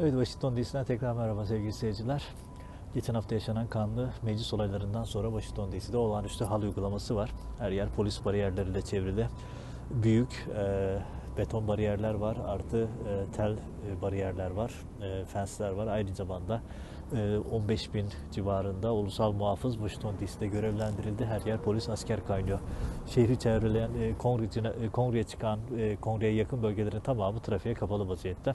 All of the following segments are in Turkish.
Evet Washington DC'den tekrar merhaba sevgili seyirciler. Geçen hafta yaşanan kanlı meclis olaylarından sonra Washington DC'de olağanüstü hal uygulaması var. Her yer polis bariyerleriyle çevrili. Büyük e, beton bariyerler var, artı e, tel e, bariyerler var, e, fensler var. Aynı zamanda e, 15 bin civarında ulusal muhafız Washington DC'de görevlendirildi. Her yer polis asker kaynıyor. Şehri çevreleyen e, kongre, e, kongreye çıkan, e, kongreye yakın bölgelerin tamamı trafiğe kapalı vaziyette.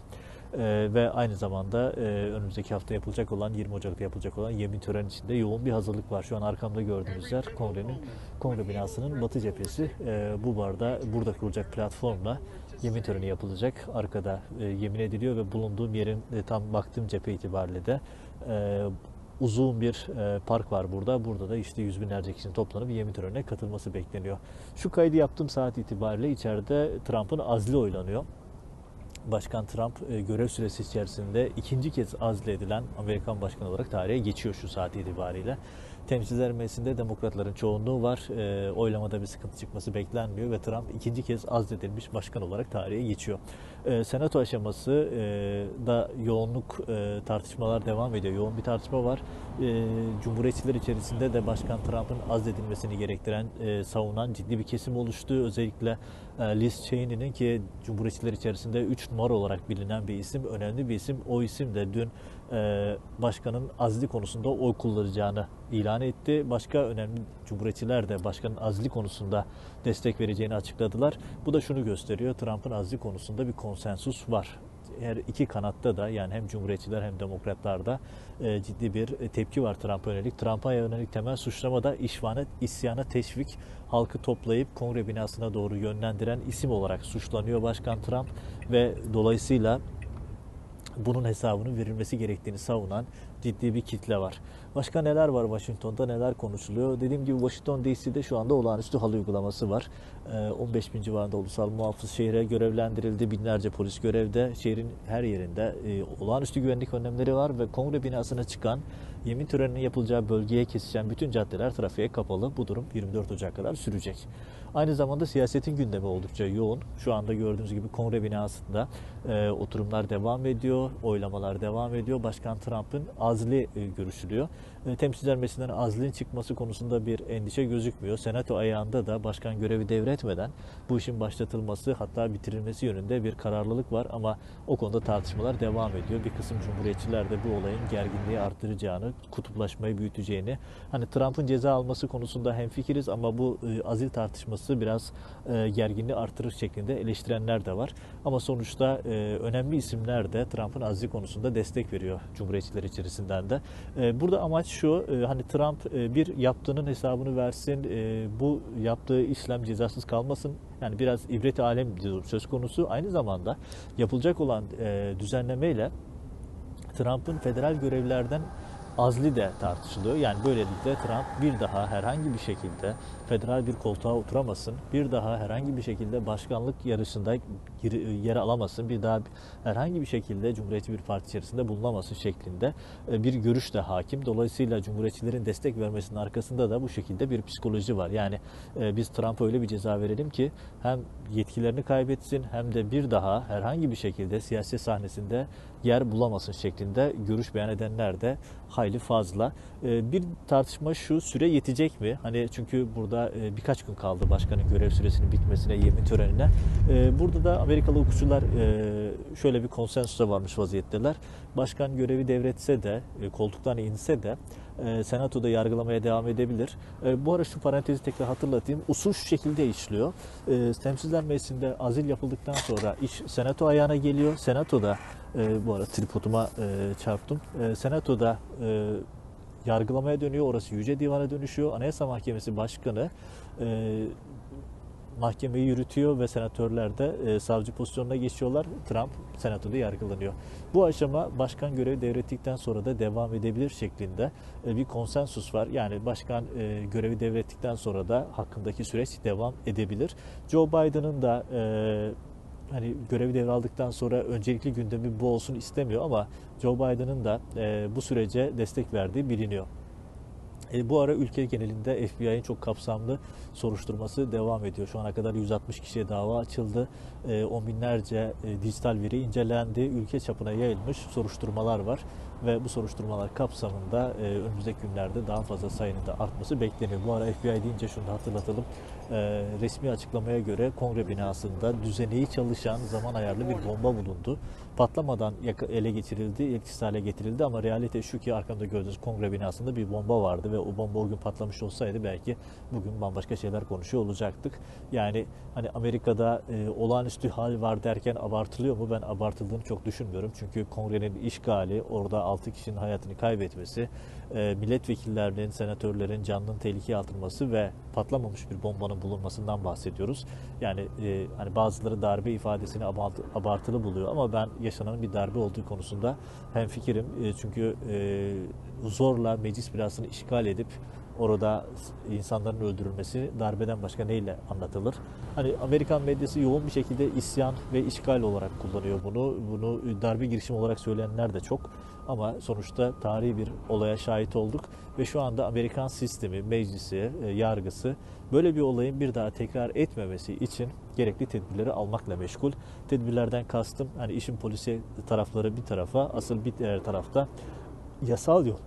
Ee, ve aynı zamanda e, önümüzdeki hafta yapılacak olan 20 Ocak'ta yapılacak olan yemin töreni içinde yoğun bir hazırlık var. Şu an arkamda gördüğünüz yer kongrenin kongre binasının batı cephesi. Ee, bu barda burada kurulacak platformla yemin töreni yapılacak. Arkada e, yemin ediliyor ve bulunduğum yerin e, tam baktığım cephe itibariyle de e, uzun bir e, park var burada. Burada da işte yüz binlerce kişinin toplanıp yemin törenine katılması bekleniyor. Şu kaydı yaptığım saat itibariyle içeride Trump'ın azli oylanıyor. Başkan Trump e, görev süresi içerisinde ikinci kez azledilen Amerikan başkanı olarak tarihe geçiyor şu saat itibariyle. Temsilciler Meclisi'nde demokratların çoğunluğu var. E, oylamada bir sıkıntı çıkması beklenmiyor ve Trump ikinci kez azledilmiş başkan olarak tarihe geçiyor. E, Senato aşaması e, da yoğunluk e, tartışmalar devam ediyor. Yoğun bir tartışma var. E, Cumhuriyetçiler içerisinde de Başkan Trump'ın azledilmesini gerektiren, e, savunan ciddi bir kesim oluştu. Özellikle e, Liz Cheney'nin ki Cumhuriyetçiler içerisinde 3 numara olarak bilinen bir isim, önemli bir isim. O isim de dün başkanın azli konusunda oy kullanacağını ilan etti. Başka önemli Cumhuriyetçiler de başkanın azli konusunda destek vereceğini açıkladılar. Bu da şunu gösteriyor. Trump'ın azli konusunda bir konsensus var her iki kanatta da yani hem Cumhuriyetçiler hem Demokratlarda e, ciddi bir e, tepki var Trump'a yönelik. Trump'a yönelik temel suçlama da işvana, isyana teşvik, halkı toplayıp kongre binasına doğru yönlendiren isim olarak suçlanıyor Başkan Trump ve dolayısıyla bunun hesabının verilmesi gerektiğini savunan ciddi bir kitle var. Başka neler var Washington'da neler konuşuluyor? Dediğim gibi Washington DC'de şu anda olağanüstü hal uygulaması var. 15 bin civarında ulusal muhafız şehre görevlendirildi. Binlerce polis görevde. Şehrin her yerinde e, olağanüstü güvenlik önlemleri var ve kongre binasına çıkan yemin töreninin yapılacağı bölgeye kesişen bütün caddeler trafiğe kapalı. Bu durum 24 Ocak kadar sürecek. Aynı zamanda siyasetin gündemi oldukça yoğun. Şu anda gördüğünüz gibi kongre binasında e, oturumlar devam ediyor, oylamalar devam ediyor. Başkan Trump'ın azli e, görüşülüyor. E, Temsilciler Meclisi'nden azlin çıkması konusunda bir endişe gözükmüyor. Senato ayağında da başkan görevi devretmeden bu işin başlatılması hatta bitirilmesi yönünde bir kararlılık var ama o konuda tartışmalar devam ediyor. Bir kısım cumhuriyetçiler de bu olayın gerginliği arttıracağını, kutuplaşmayı büyüteceğini, hani Trump'ın ceza alması konusunda hemfikiriz ama bu e, azil tartışması biraz e, gerginliği artırır şeklinde eleştirenler de var. Ama sonuçta e, önemli isimler de Trump'ın azli konusunda destek veriyor cumhuriyetçiler içerisinden de. E, burada amaç şu, e, hani Trump e, bir yaptığının hesabını versin, e, bu yaptığı işlem cezasız kalmasın. Yani biraz ibret alem söz konusu. Aynı zamanda yapılacak olan e, düzenlemeyle Trump'ın federal görevlerden azli de tartışılıyor. Yani böylelikle Trump bir daha herhangi bir şekilde federal bir koltuğa oturamasın, bir daha herhangi bir şekilde başkanlık yarışında yer alamasın, bir daha herhangi bir şekilde Cumhuriyetçi bir parti içerisinde bulunamasın şeklinde e, bir görüş de hakim. Dolayısıyla Cumhuriyetçilerin destek vermesinin arkasında da bu şekilde bir psikoloji var. Yani e, biz Trump'a öyle bir ceza verelim ki hem yetkilerini kaybetsin hem de bir daha herhangi bir şekilde siyasi sahnesinde yer bulamasın şeklinde görüş beyan edenler de hayli fazla. E, bir tartışma şu süre yetecek mi? Hani çünkü burada birkaç gün kaldı başkanın görev süresinin bitmesine, yemin törenine. Burada da Amerikalı hukukçular şöyle bir konsensusa varmış vaziyetteler. Başkan görevi devretse de, koltuktan inse de Senato'da yargılamaya devam edebilir. Bu ara şu parantezi tekrar hatırlatayım. Usul şu şekilde işliyor. Temsilciler Meclisi'nde azil yapıldıktan sonra iş Senato ayağına geliyor. Senato'da bu ara tripoduma çarptım. Senato'da yargılamaya dönüyor. Orası Yüce Divan'a dönüşüyor. Anayasa Mahkemesi Başkanı mahkemeyi yürütüyor ve senatörler de e, savcı pozisyonuna geçiyorlar. Trump senatoda yargılanıyor. Bu aşama başkan görevi devrettikten sonra da devam edebilir şeklinde e, bir konsensus var. Yani başkan e, görevi devrettikten sonra da hakkındaki süreç devam edebilir. Joe Biden'ın da e, hani görevi devraldıktan sonra öncelikli gündemi bu olsun istemiyor ama Joe Biden'ın da e, bu sürece destek verdiği biliniyor. E, bu ara ülke genelinde FBI'nin çok kapsamlı soruşturması devam ediyor. Şu ana kadar 160 kişiye dava açıldı. E, on binlerce e, dijital veri incelendi. Ülke çapına yayılmış soruşturmalar var. Ve bu soruşturmalar kapsamında e, önümüzdeki günlerde daha fazla sayının da artması bekleniyor. Bu ara FBI deyince şunu da hatırlatalım. E, resmi açıklamaya göre kongre binasında düzeneyi çalışan zaman ayarlı bir bomba bulundu. Patlamadan ele geçirildi, etkisiz hale getirildi ama realite şu ki arkamda gördüğünüz kongre binasında bir bomba vardı ve o bomba o gün patlamış olsaydı belki bugün bambaşka şeyler konuşuyor olacaktık. Yani hani Amerika'da e, olağanüstü hal var derken abartılıyor mu? Ben abartıldığını çok düşünmüyorum. Çünkü kongrenin işgali, orada 6 kişinin hayatını kaybetmesi, e, milletvekillerinin, senatörlerin canının tehlikeye atılması ve patlamamış bir bombanın bulunmasından bahsediyoruz. Yani e, hani bazıları darbe ifadesini abart- abartılı buluyor ama ben yaşanan bir darbe olduğu konusunda hemfikirim. E, çünkü zorla meclis binasını işgal edip orada insanların öldürülmesi darbeden başka neyle anlatılır? Hani Amerikan medyası yoğun bir şekilde isyan ve işgal olarak kullanıyor bunu. Bunu darbe girişimi olarak söyleyenler de çok. Ama sonuçta tarihi bir olaya şahit olduk ve şu anda Amerikan sistemi, meclisi, e, yargısı böyle bir olayın bir daha tekrar etmemesi için gerekli tedbirleri almakla meşgul. Tedbirlerden kastım hani işin polisi tarafları bir tarafa, asıl bir diğer tarafta yasal yol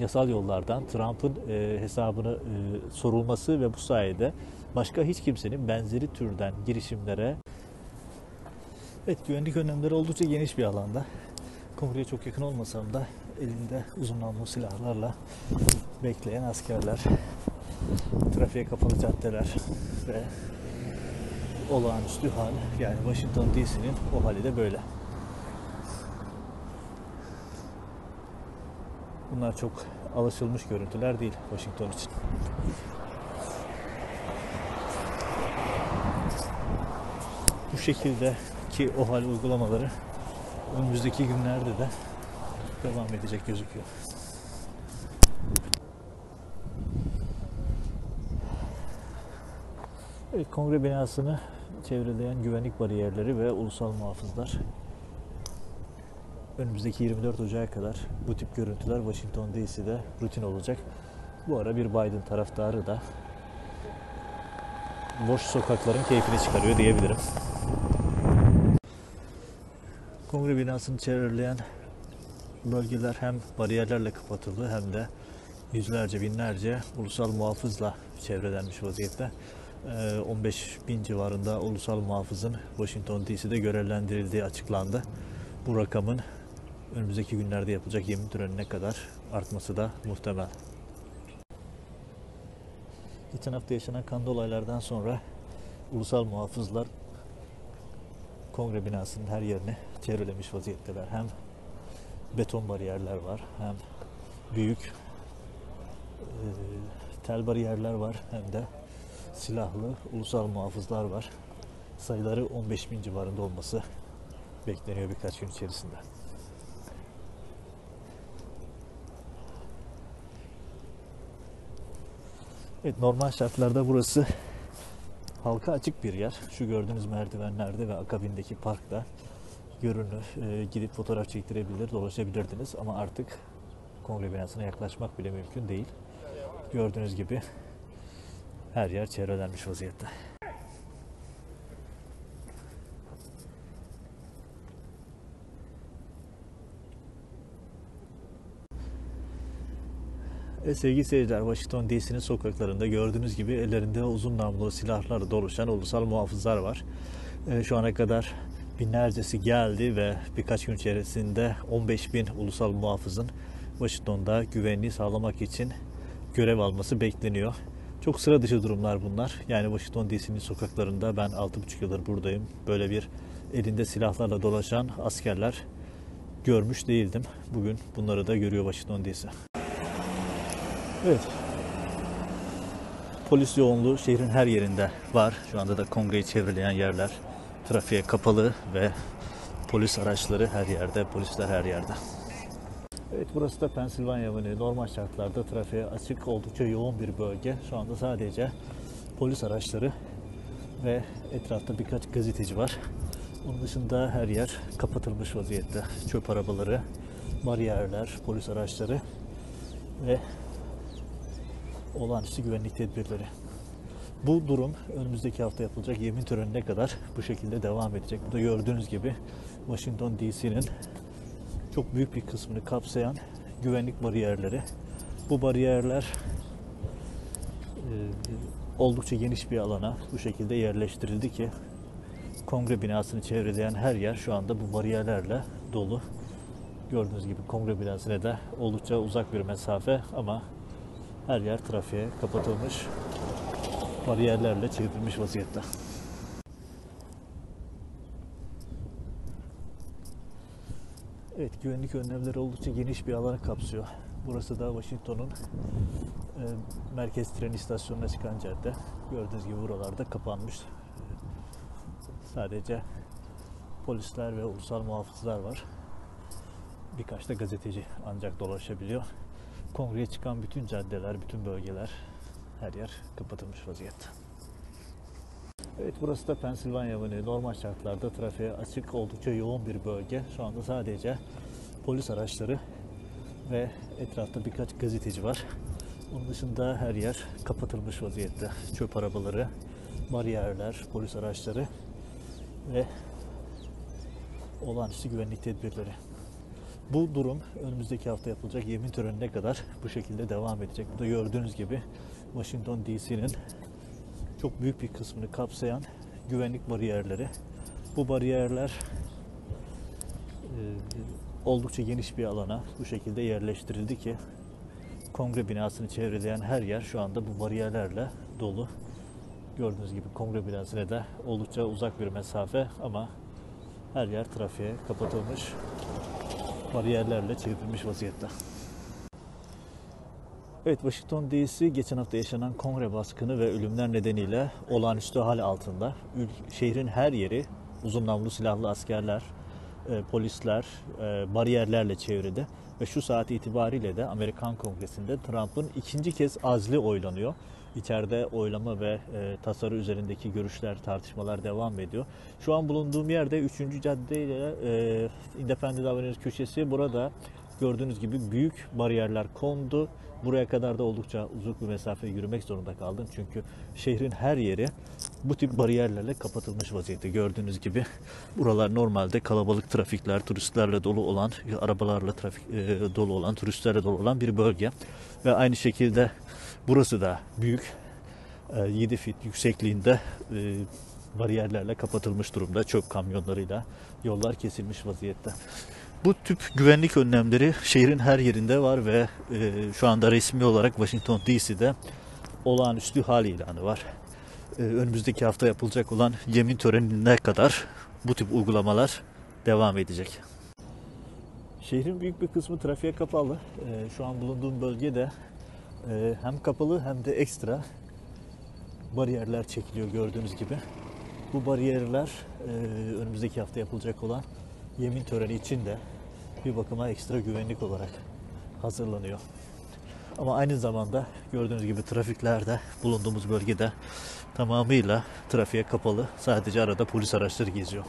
yasal yollardan Trump'ın e, hesabını e, sorulması ve bu sayede başka hiç kimsenin benzeri türden girişimlere Evet güvenlik önlemleri oldukça geniş bir alanda. Kongreye çok yakın olmasam da elinde uzun silahlarla bekleyen askerler, trafiğe kapalı caddeler ve olağanüstü hal yani Washington DC'nin o hali de böyle. Bunlar çok alışılmış görüntüler değil Washington için. Bu şekilde ki o hal uygulamaları önümüzdeki günlerde de devam edecek gözüküyor. Evet, kongre binasını çevreleyen güvenlik bariyerleri ve ulusal muhafızlar önümüzdeki 24 Ocak'a kadar bu tip görüntüler Washington DC'de rutin olacak. Bu ara bir Biden taraftarı da boş sokakların keyfini çıkarıyor diyebilirim. Kongre binasını çevreleyen bölgeler hem bariyerlerle kapatıldı hem de yüzlerce binlerce ulusal muhafızla çevrelenmiş vaziyette. Ee, 15 bin civarında ulusal muhafızın Washington DC'de görevlendirildiği açıklandı. Bu rakamın önümüzdeki günlerde yapılacak yemin törenine kadar artması da muhtemel. Geçen hafta yaşanan kanlı olaylardan sonra ulusal muhafızlar kongre binasının her yerini çevrelemiş vaziyetteler. Hem beton bariyerler var hem büyük e, tel bariyerler var hem de silahlı ulusal muhafızlar var. Sayıları 15 bin civarında olması bekleniyor birkaç gün içerisinde. Evet normal şartlarda burası halka açık bir yer. Şu gördüğünüz merdivenlerde ve akabindeki parkta görünür. E, gidip fotoğraf çektirebilir, dolaşabilirdiniz ama artık kongre binasına yaklaşmak bile mümkün değil. Gördüğünüz gibi her yer çevrelenmiş vaziyette. E, sevgili seyirciler, Washington DC'nin sokaklarında gördüğünüz gibi ellerinde uzun namlulu silahlarla doluşan ulusal muhafızlar var. E, şu ana kadar binlercesi geldi ve birkaç gün içerisinde 15 bin ulusal muhafızın Washington'da güvenliği sağlamak için görev alması bekleniyor. Çok sıra dışı durumlar bunlar. Yani Washington DC'nin sokaklarında ben 6,5 yıldır buradayım. Böyle bir elinde silahlarla dolaşan askerler görmüş değildim. Bugün bunları da görüyor Washington DC. Evet. Polis yoğunluğu şehrin her yerinde var. Şu anda da kongreyi çevreleyen yerler trafiğe kapalı ve polis araçları her yerde, polisler her yerde. Evet burası da Pennsylvania Avenue. Normal şartlarda trafiğe açık oldukça yoğun bir bölge. Şu anda sadece polis araçları ve etrafta birkaç gazeteci var. Onun dışında her yer kapatılmış vaziyette. Çöp arabaları, bariyerler, polis araçları ve olağanüstü güvenlik tedbirleri. Bu durum önümüzdeki hafta yapılacak yemin törenine kadar bu şekilde devam edecek. Burada gördüğünüz gibi Washington DC'nin çok büyük bir kısmını kapsayan güvenlik bariyerleri. Bu bariyerler e, oldukça geniş bir alana bu şekilde yerleştirildi ki kongre binasını çevreleyen her yer şu anda bu bariyerlerle dolu. Gördüğünüz gibi kongre binasına da oldukça uzak bir mesafe ama her yer trafiğe kapatılmış. Bariyerlerle çevrilmiş vaziyette. Evet, güvenlik önlemleri oldukça geniş bir alanı kapsıyor. Burası da Washington'un e, merkez tren istasyonuna çıkan cadde. Gördüğünüz gibi buralarda kapanmış. Sadece polisler ve ulusal muhafızlar var. Birkaç da gazeteci ancak dolaşabiliyor. Kongreye çıkan bütün caddeler, bütün bölgeler, her yer kapatılmış vaziyette. Evet burası da Pennsylvania Avenue. Normal şartlarda trafiğe açık oldukça yoğun bir bölge. Şu anda sadece polis araçları ve etrafta birkaç gazeteci var. Onun dışında her yer kapatılmış vaziyette. Çöp arabaları, bariyerler, polis araçları ve olağanüstü güvenlik tedbirleri. Bu durum önümüzdeki hafta yapılacak yemin törenine kadar bu şekilde devam edecek. Burada gördüğünüz gibi Washington DC'nin çok büyük bir kısmını kapsayan güvenlik bariyerleri. Bu bariyerler e, oldukça geniş bir alana bu şekilde yerleştirildi ki kongre binasını çevreleyen her yer şu anda bu bariyerlerle dolu. Gördüğünüz gibi kongre binasına da oldukça uzak bir mesafe ama her yer trafiğe kapatılmış. Bariyerlerle çevrilmiş vaziyette. Evet, Washington DC geçen hafta yaşanan kongre baskını ve ölümler nedeniyle olağanüstü hal altında. Ül- Şehrin her yeri uzun namlu silahlı askerler, e, polisler, e, bariyerlerle çevrili ve şu saat itibariyle de Amerikan Kongresi'nde Trump'ın ikinci kez azli oylanıyor. İçeride oylama ve e, tasarı üzerindeki görüşler, tartışmalar devam ediyor. Şu an bulunduğum yerde 3. cadde ile e, Independent Avenue köşesi burada gördüğünüz gibi büyük bariyerler kondu. Buraya kadar da oldukça uzun bir mesafe yürümek zorunda kaldım. Çünkü şehrin her yeri bu tip bariyerlerle kapatılmış vaziyette. Gördüğünüz gibi buralar normalde kalabalık trafikler, turistlerle dolu olan, arabalarla trafik e, dolu olan, turistlerle dolu olan bir bölge. Ve aynı şekilde burası da büyük. E, 7 fit yüksekliğinde e, bariyerlerle kapatılmış durumda. Çöp kamyonlarıyla yollar kesilmiş vaziyette. Bu tip güvenlik önlemleri şehrin her yerinde var ve e, şu anda resmi olarak Washington DC'de olağanüstü hal ilanı var. E, önümüzdeki hafta yapılacak olan yemin törenine kadar bu tip uygulamalar devam edecek. Şehrin büyük bir kısmı trafiğe kapalı. E, şu an bulunduğum bölgede e, hem kapalı hem de ekstra bariyerler çekiliyor gördüğünüz gibi. Bu bariyerler e, önümüzdeki hafta yapılacak olan yemin töreni için de bir bakıma ekstra güvenlik olarak hazırlanıyor. Ama aynı zamanda gördüğünüz gibi trafiklerde bulunduğumuz bölgede tamamıyla trafiğe kapalı. Sadece arada polis araçları geziyor.